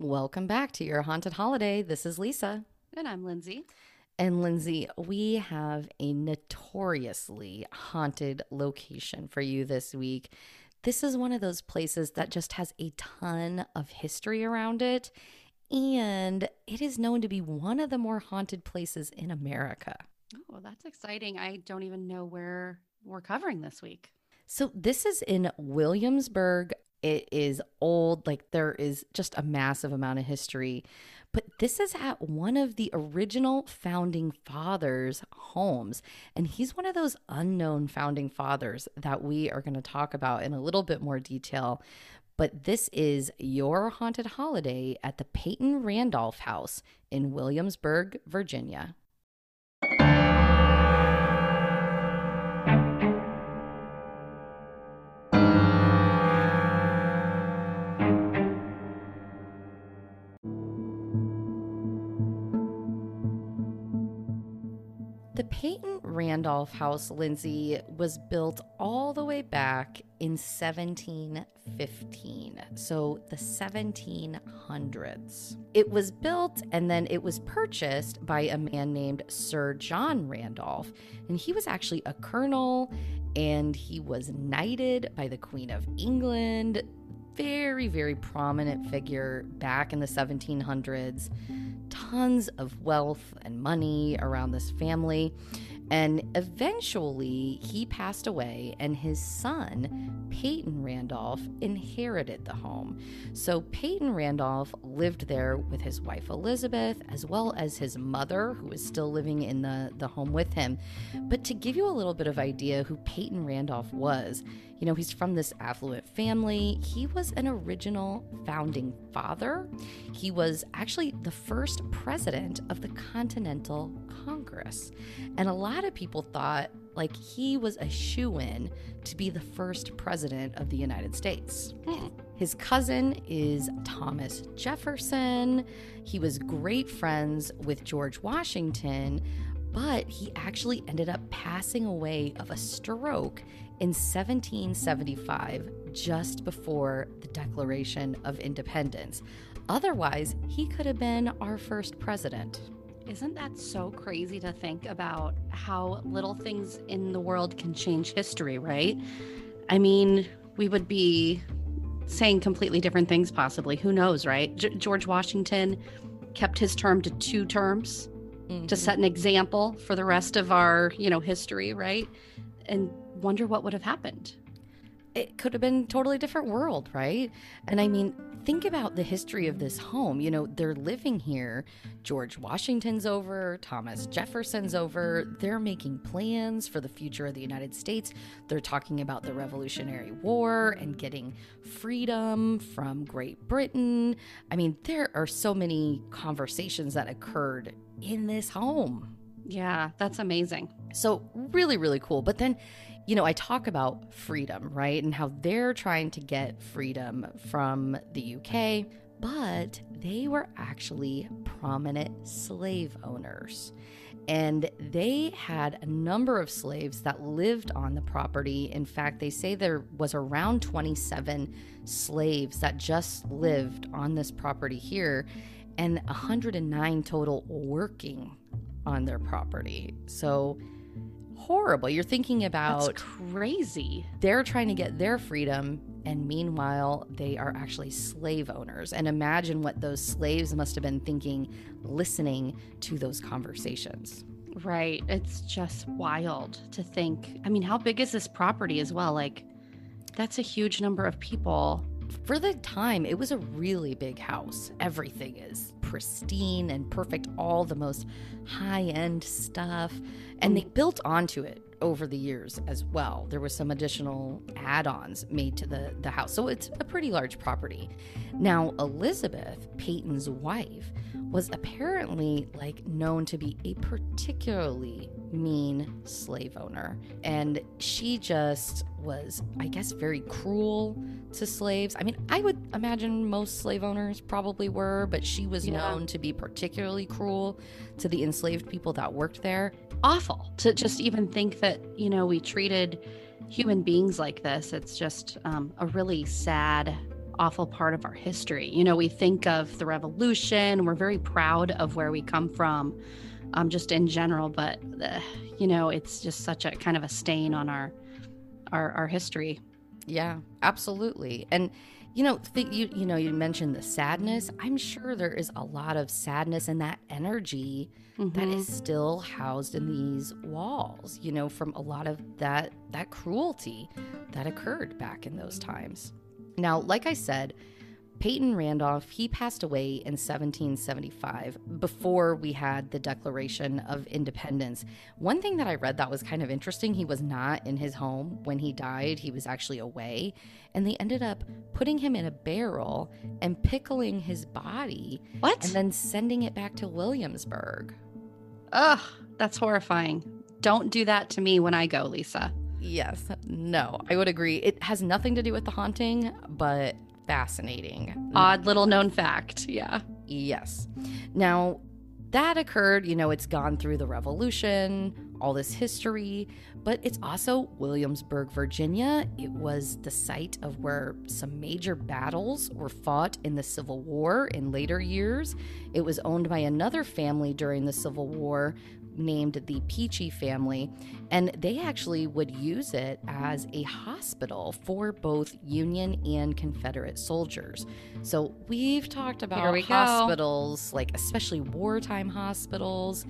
Welcome back to your haunted holiday. This is Lisa. And I'm Lindsay. And Lindsay, we have a notoriously haunted location for you this week. This is one of those places that just has a ton of history around it, and it is known to be one of the more haunted places in America. Oh, that's exciting. I don't even know where we're covering this week. So, this is in Williamsburg. It is old, like there is just a massive amount of history. But this is at one of the original founding fathers' homes. And he's one of those unknown founding fathers that we are going to talk about in a little bit more detail. But this is your haunted holiday at the Peyton Randolph House in Williamsburg, Virginia. Randolph House, Lindsay, was built all the way back in 1715, so the 1700s. It was built and then it was purchased by a man named Sir John Randolph, and he was actually a colonel and he was knighted by the Queen of England. Very, very prominent figure back in the 1700s tons of wealth and money around this family. And eventually, he passed away, and his son, Peyton Randolph, inherited the home. So, Peyton Randolph lived there with his wife Elizabeth, as well as his mother, who was still living in the, the home with him. But to give you a little bit of idea who Peyton Randolph was, you know, he's from this affluent family. He was an original founding father. He was actually the first president of the Continental Congress. And a lot of people thought like he was a shoe in to be the first president of the United States. Hmm. His cousin is Thomas Jefferson. He was great friends with George Washington, but he actually ended up passing away of a stroke in 1775, just before the Declaration of Independence. Otherwise, he could have been our first president. Isn't that so crazy to think about how little things in the world can change history, right? I mean, we would be saying completely different things, possibly. Who knows, right? G- George Washington kept his term to two terms mm-hmm. to set an example for the rest of our, you know, history, right? And wonder what would have happened. It could have been totally different world, right? And I mean, think about the history of this home. You know, they're living here. George Washington's over, Thomas Jefferson's over. They're making plans for the future of the United States. They're talking about the Revolutionary War and getting freedom from Great Britain. I mean, there are so many conversations that occurred in this home. Yeah, that's amazing. So, really, really cool. But then, you know, I talk about freedom, right? And how they're trying to get freedom from the UK, but they were actually prominent slave owners. And they had a number of slaves that lived on the property. In fact, they say there was around 27 slaves that just lived on this property here, and 109 total working on their property. So, horrible. You're thinking mm, about That's crazy. They're trying to get their freedom, and meanwhile, they are actually slave owners. And imagine what those slaves must have been thinking listening to those conversations. Right. It's just wild to think. I mean, how big is this property as well? Like, that's a huge number of people. For the time, it was a really big house. Everything is pristine and perfect, all the most high end stuff. And they mm. built onto it over the years as well. There was some additional add-ons made to the, the house. So it's a pretty large property. Now, Elizabeth, Peyton's wife, was apparently like known to be a particularly mean slave owner. And she just was, I guess, very cruel to slaves. I mean, I would imagine most slave owners probably were, but she was yeah. known to be particularly cruel to the enslaved people that worked there awful to just even think that, you know, we treated human beings like this. It's just um, a really sad, awful part of our history. You know, we think of the revolution, we're very proud of where we come from, um, just in general, but, uh, you know, it's just such a kind of a stain on our, our, our history. Yeah, absolutely. And you know, th- you you know, you mentioned the sadness. I'm sure there is a lot of sadness and that energy mm-hmm. that is still housed in these walls. You know, from a lot of that that cruelty that occurred back in those times. Now, like I said, Peyton Randolph, he passed away in 1775 before we had the Declaration of Independence. One thing that I read that was kind of interesting, he was not in his home when he died, he was actually away. And they ended up putting him in a barrel and pickling his body. What? And then sending it back to Williamsburg. Ugh, that's horrifying. Don't do that to me when I go, Lisa. Yes, no, I would agree. It has nothing to do with the haunting, but fascinating. Odd little known fact. Yeah. Yes. Now, that occurred, you know, it's gone through the revolution, all this history, but it's also Williamsburg, Virginia. It was the site of where some major battles were fought in the Civil War in later years. It was owned by another family during the Civil War named the Peachy family, and they actually would use it as a hospital for both Union and Confederate soldiers. So we've talked about we hospitals, go. like especially wartime hospitals.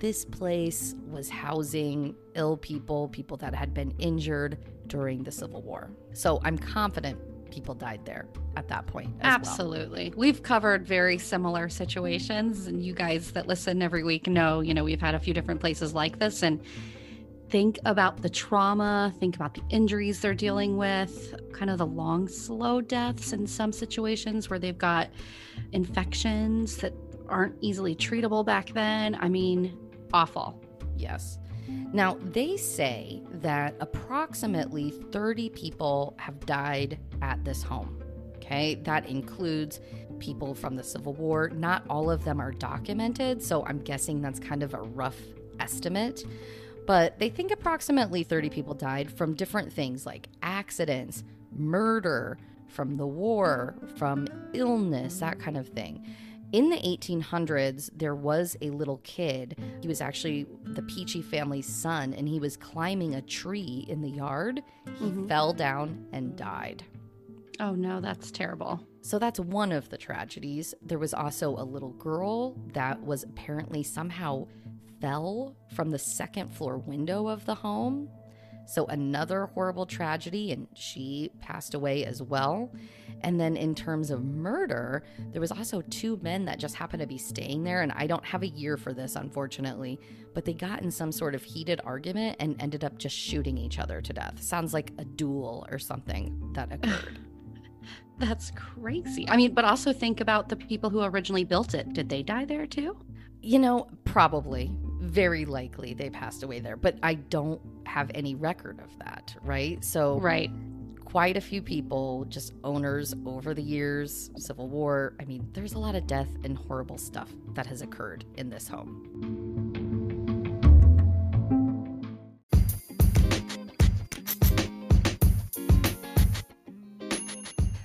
This place was housing ill people, people that had been injured during the Civil War. So I'm confident people died there at that point. Absolutely. Well. We've covered very similar situations, and you guys that listen every week know, you know, we've had a few different places like this. And think about the trauma, think about the injuries they're dealing with, kind of the long, slow deaths in some situations where they've got infections that aren't easily treatable back then. I mean, awful. Yes. Now, they say that approximately 30 people have died at this home. Okay, that includes people from the Civil War. Not all of them are documented, so I'm guessing that's kind of a rough estimate. But they think approximately 30 people died from different things like accidents, murder, from the war, from illness, that kind of thing. In the 1800s, there was a little kid. He was actually the Peachy family's son, and he was climbing a tree in the yard. He mm-hmm. fell down and died. Oh no, that's terrible. So that's one of the tragedies. There was also a little girl that was apparently somehow fell from the second floor window of the home. So another horrible tragedy, and she passed away as well. And then in terms of murder, there was also two men that just happened to be staying there. And I don't have a year for this, unfortunately, but they got in some sort of heated argument and ended up just shooting each other to death. Sounds like a duel or something that occurred. That's crazy. I mean, but also think about the people who originally built it. Did they die there too? You know, probably. Very likely they passed away there, but I don't have any record of that, right? So, right. Quite a few people, just owners over the years, Civil War. I mean, there's a lot of death and horrible stuff that has occurred in this home.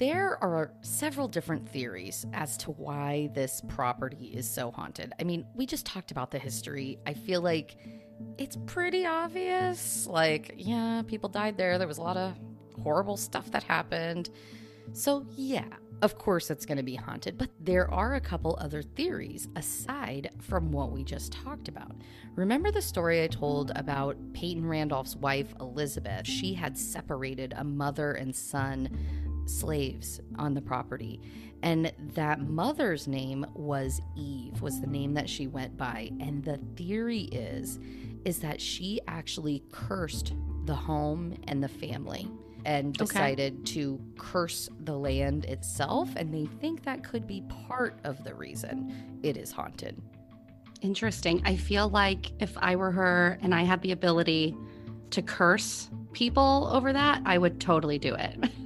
There are several different theories as to why this property is so haunted. I mean, we just talked about the history. I feel like it's pretty obvious. Like, yeah, people died there. There was a lot of horrible stuff that happened. So, yeah, of course it's going to be haunted, but there are a couple other theories aside from what we just talked about. Remember the story I told about Peyton Randolph's wife, Elizabeth? She had separated a mother and son slaves on the property. And that mother's name was Eve, was the name that she went by. And the theory is is that she actually cursed the home and the family and decided okay. to curse the land itself. And they think that could be part of the reason it is haunted. Interesting. I feel like if I were her and I had the ability to curse people over that, I would totally do it.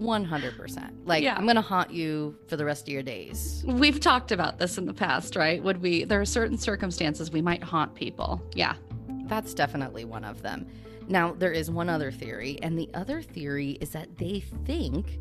100%. Like, yeah. I'm going to haunt you for the rest of your days. We've talked about this in the past, right? Would we, there are certain circumstances we might haunt people. Yeah. That's definitely one of them. Now, there is one other theory, and the other theory is that they think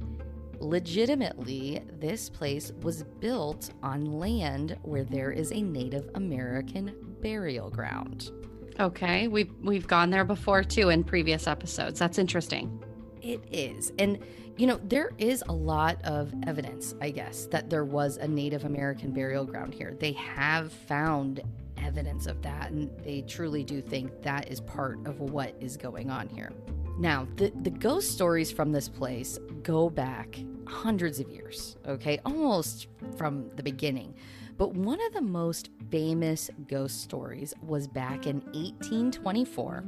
legitimately this place was built on land where there is a Native American burial ground. Okay, we've we've gone there before too in previous episodes. That's interesting. It is. And you know, there is a lot of evidence, I guess, that there was a Native American burial ground here. They have found evidence of that, and they truly do think that is part of what is going on here. Now, the, the ghost stories from this place go back hundreds of years, okay, almost from the beginning. But one of the most famous ghost stories was back in 1824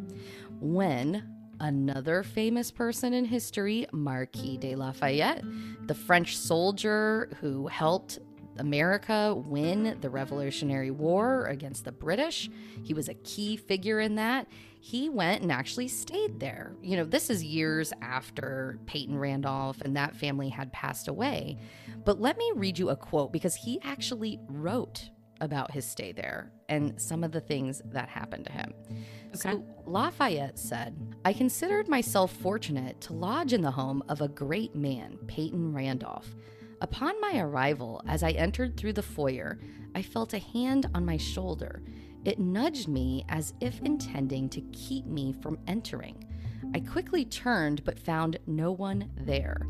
when another famous person in history, Marquis de Lafayette, the French soldier who helped America win the Revolutionary War against the British. He was a key figure in that. He went and actually stayed there. You know, this is years after Peyton Randolph and that family had passed away. But let me read you a quote because he actually wrote about his stay there and some of the things that happened to him. Okay. So Lafayette said, I considered myself fortunate to lodge in the home of a great man, Peyton Randolph. Upon my arrival, as I entered through the foyer, I felt a hand on my shoulder. It nudged me as if intending to keep me from entering. I quickly turned but found no one there.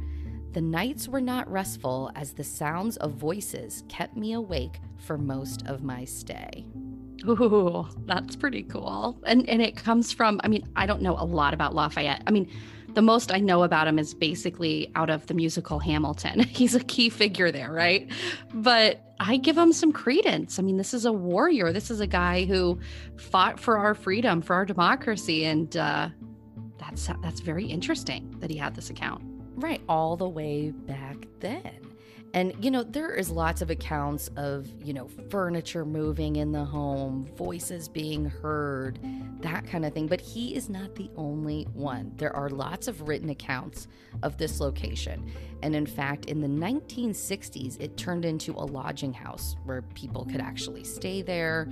The nights were not restful as the sounds of voices kept me awake for most of my stay. Ooh, that's pretty cool. And and it comes from I mean, I don't know a lot about Lafayette. I mean, the most I know about him is basically out of the musical Hamilton. He's a key figure there, right? But I give him some credence. I mean, this is a warrior. This is a guy who fought for our freedom, for our democracy and uh that's that's very interesting that he had this account. Right, all the way back then. And, you know, there is lots of accounts of, you know, furniture moving in the home, voices being heard, that kind of thing. But he is not the only one. There are lots of written accounts of this location. And in fact, in the 1960s, it turned into a lodging house where people could actually stay there.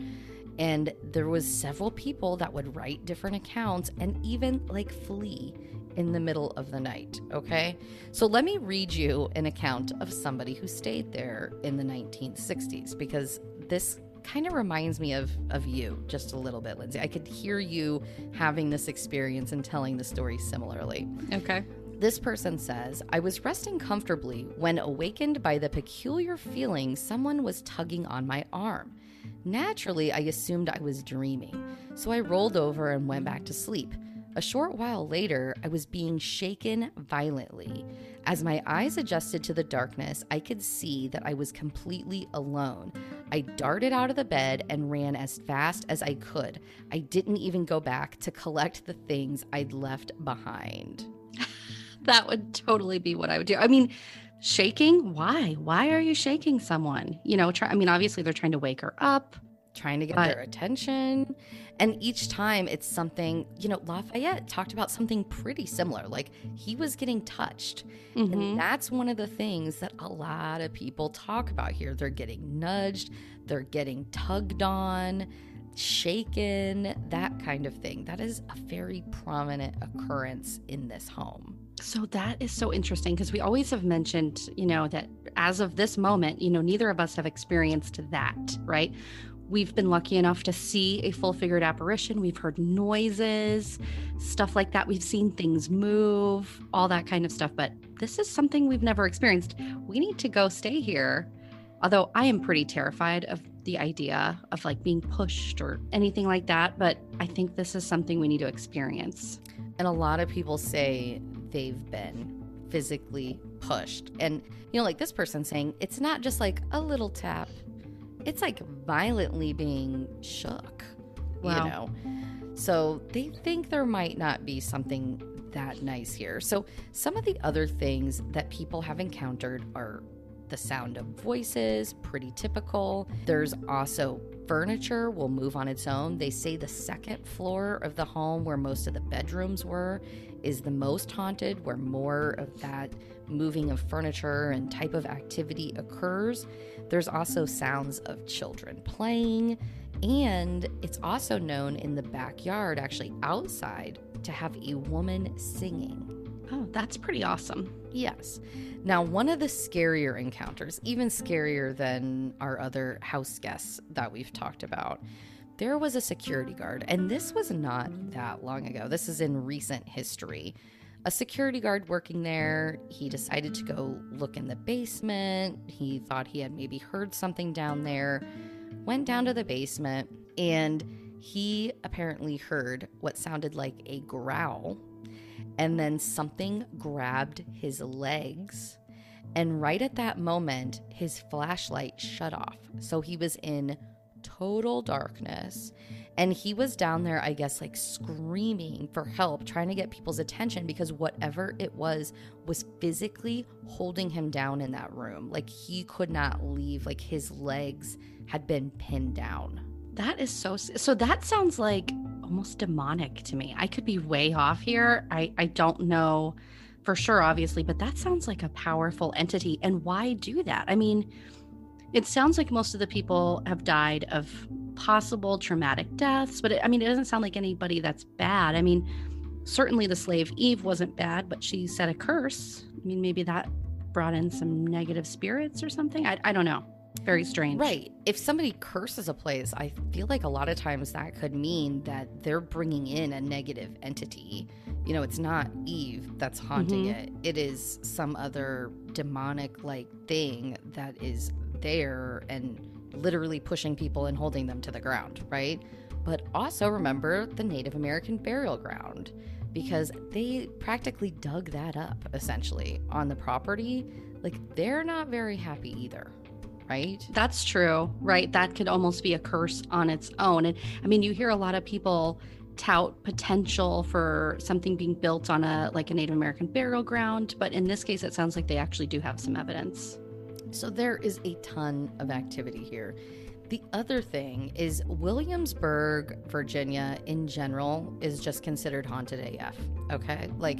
And there was several people that would write different accounts and even like flee in the middle of the night. Okay. So let me read you an account of somebody who stayed there in the 1960s because this kind of reminds me of of you just a little bit, Lindsay. I could hear you having this experience and telling the story similarly. Okay. This person says, I was resting comfortably when awakened by the peculiar feeling someone was tugging on my arm. Naturally, I assumed I was dreaming, so I rolled over and went back to sleep. A short while later, I was being shaken violently. As my eyes adjusted to the darkness, I could see that I was completely alone. I darted out of the bed and ran as fast as I could. I didn't even go back to collect the things I'd left behind. that would totally be what I would do. I mean, shaking? Why? Why are you shaking someone? You know, try, I mean, obviously they're trying to wake her up trying to get but, their attention. And each time it's something, you know, Lafayette talked about something pretty similar. Like he was getting touched. Mm-hmm. And that's one of the things that a lot of people talk about here. They're getting nudged, they're getting tugged on, shaken, that kind of thing. That is a very prominent occurrence in this home. So that is so interesting because we always have mentioned, you know, that as of this moment, you know, neither of us have experienced that, right? We've been lucky enough to see a full figured apparition. We've heard noises, stuff like that. We've seen things move, all that kind of stuff. But this is something we've never experienced. We need to go stay here. Although I am pretty terrified of the idea of like being pushed or anything like that. But I think this is something we need to experience. And a lot of people say they've been physically pushed. And, you know, like this person saying, it's not just like a little tap, it's like violently being shook, wow. you know? So they think there might not be something that nice here. So some of the other things that people have encountered are the sound of voices, pretty typical. There's also furniture will move on its own. They say the second floor of the home, where most of the bedrooms were, is the most haunted, where more of that moving of furniture and type of activity occurs. There's also sounds of children playing, and it's also known in the backyard, actually outside, to have a woman singing. Oh, that's pretty awesome. Yes. Now, one of the scarier encounters, even scarier than our other house guests that we've talked about, there was a security guard, and this was not that long ago. This is in recent history. A security guard working there, he decided to go look in the basement. He thought he had maybe heard something down there, went down to the basement, and he apparently heard what sounded like a growl. And then something grabbed his legs. And right at that moment, his flashlight shut off. So he was in total darkness. And he was down mm. there, I guess, like screaming for help, trying to get people's attention because whatever it was was physically holding him down in that room. Like he could not leave, like his legs had been pinned down. That is so, so that sounds like almost demonic to me. I could be way off here. I, I don't know for sure, obviously, but that sounds like a powerful entity. And why do that? I mean, it sounds like most of the people have died of possible traumatic deaths, but it, I mean, it doesn't sound like anybody that's bad. I mean, certainly the slave Eve wasn't bad, but she said a curse. I mean, maybe that brought in some negative spirits or something. I, I don't know. Very strange. Right. If somebody curses a place, I feel like a lot of times that could mean that they're bringing in a negative entity. You know, it's not Eve that's haunting mm-hmm. it, it is some other demonic like thing that is there and literally pushing people and holding them to the ground, right? But also remember the Native American burial ground because they practically dug that up essentially on the property. Like they're not very happy either. Right? That's true, right? That could almost be a curse on its own. And I mean, you hear a lot of people tout potential for something being built on a like a Native American burial ground, but in this case it sounds like they actually do have some evidence. So there is a ton of activity here. The other thing is Williamsburg, Virginia in general is just considered haunted AF. Okay? Like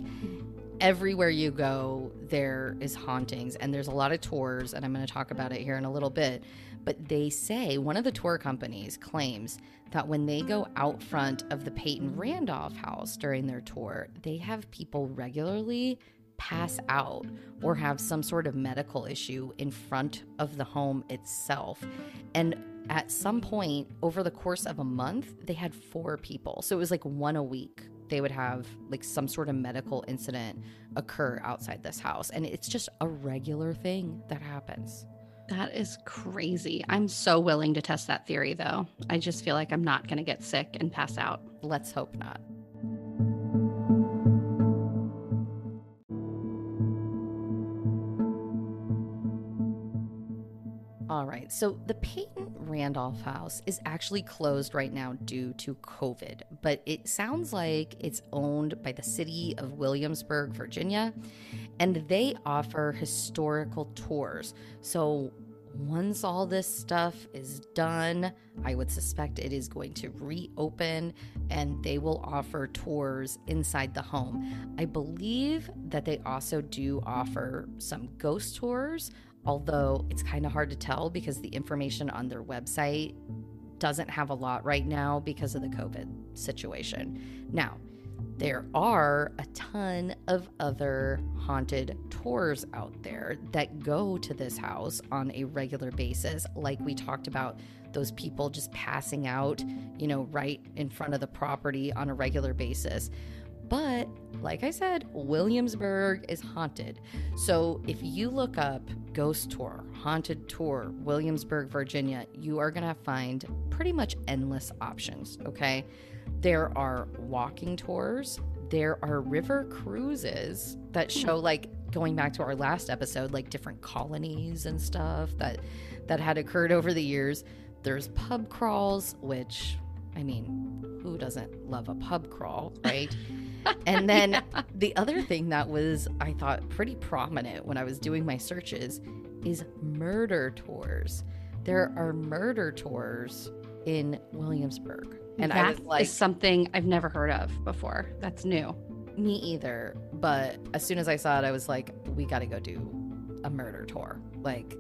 everywhere you go, there is hauntings and there's a lot of tours, and I'm going to talk about it here in a little bit. But they say one of the tour companies claims that when they go out front of the Peyton Randolph house during their tour, they have people regularly pass out or have some sort of medical issue in front of the home itself. And at some point over the course of a month, they had four people. So it was like one a week. They would have like some sort of medical incident occur outside this house. And it's just a regular thing that happens. That is crazy. I'm so willing to test that theory, though. I just feel like I'm not going to get sick and pass out. Let's hope not. All right. So the Peyton Randolph house is actually closed right now due to COVID, but it sounds like it's owned by the city of Williamsburg, Virginia, and they offer historical tours. So once all this stuff is done, I would suspect it is going to reopen and they will offer tours inside the home. I believe that they also do offer some ghost tours although it's kind of hard to tell because the information on their website doesn't have a lot right now because of the COVID situation. Now, there are a ton of other haunted tours out there that go to this house on a regular basis. Like we talked about, those people just passing out, you know, right in front of the property on a regular basis. But like I said, Williamsburg is haunted. So if you look up Ghost Tour, Haunted Tour, Williamsburg, Virginia, you are going to find pretty much endless options, okay? There are walking tours, there are river cruises that hmm. show like going back to our last episode like different colonies and stuff that that had occurred over the years. There's pub crawls which I mean, who doesn't love a pub crawl, right? and then yeah. the other thing that was I thought pretty prominent when I was doing my searches is murder tours. There are murder tours in Williamsburg. And that I was like, is something I've never heard of before. That's new. Me either. But as soon as I saw it, I was like, we got to go do a murder tour. Like,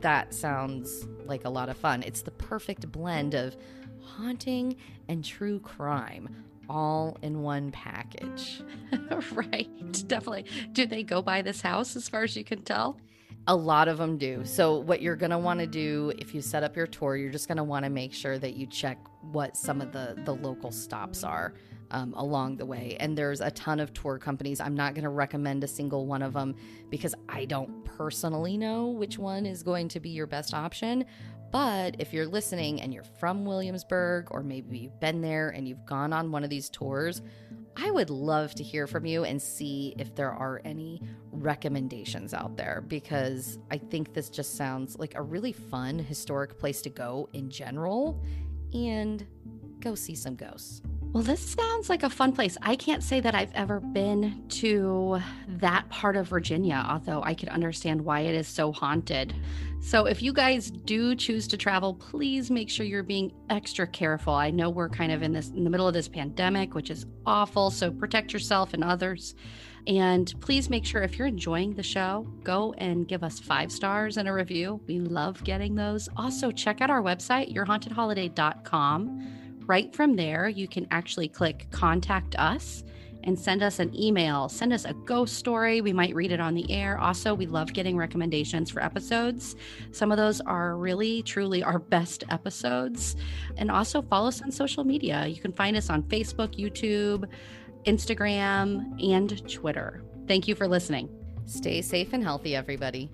that sounds like a lot of fun. It's the perfect blend of haunting and true crime all in one package. right. Definitely. Do they go by this house as far as you can tell? A lot of them do. So, what you're going to want to do if you set up your tour, you're just going to want to make sure that you check what some of the, the local stops are um, along the way. And there's a ton of tour companies. I'm not going to recommend a single one of them because I don't personally know which one is going to be your best option. But if you're listening and you're from Williamsburg, or maybe you've been there and you've gone on one of these tours, I would love to hear from you and see if there are any recommendations out there because I think this just sounds like a really fun historic place to go in general and go see some ghosts. Well, this sounds like a fun place. I can't say that I've ever been to that part of Virginia, although I could understand why it is so haunted. So, if you guys do choose to travel, please make sure you're being extra careful. I know we're kind of in this in the middle of this pandemic, which is awful, so protect yourself and others. And please make sure if you're enjoying the show, go and give us five stars and a review. We love getting those. Also, check out our website, yourhauntedholiday.com right from there, you can actually click contact us and send us an email. Send us a ghost story. We might read it on the air. Also, we love getting recommendations for episodes. Some of those are really, truly our best episodes. And also, follow us on social media. You can find us on Facebook, YouTube, Instagram, and Twitter. Thank you for listening. Stay safe and healthy, everybody.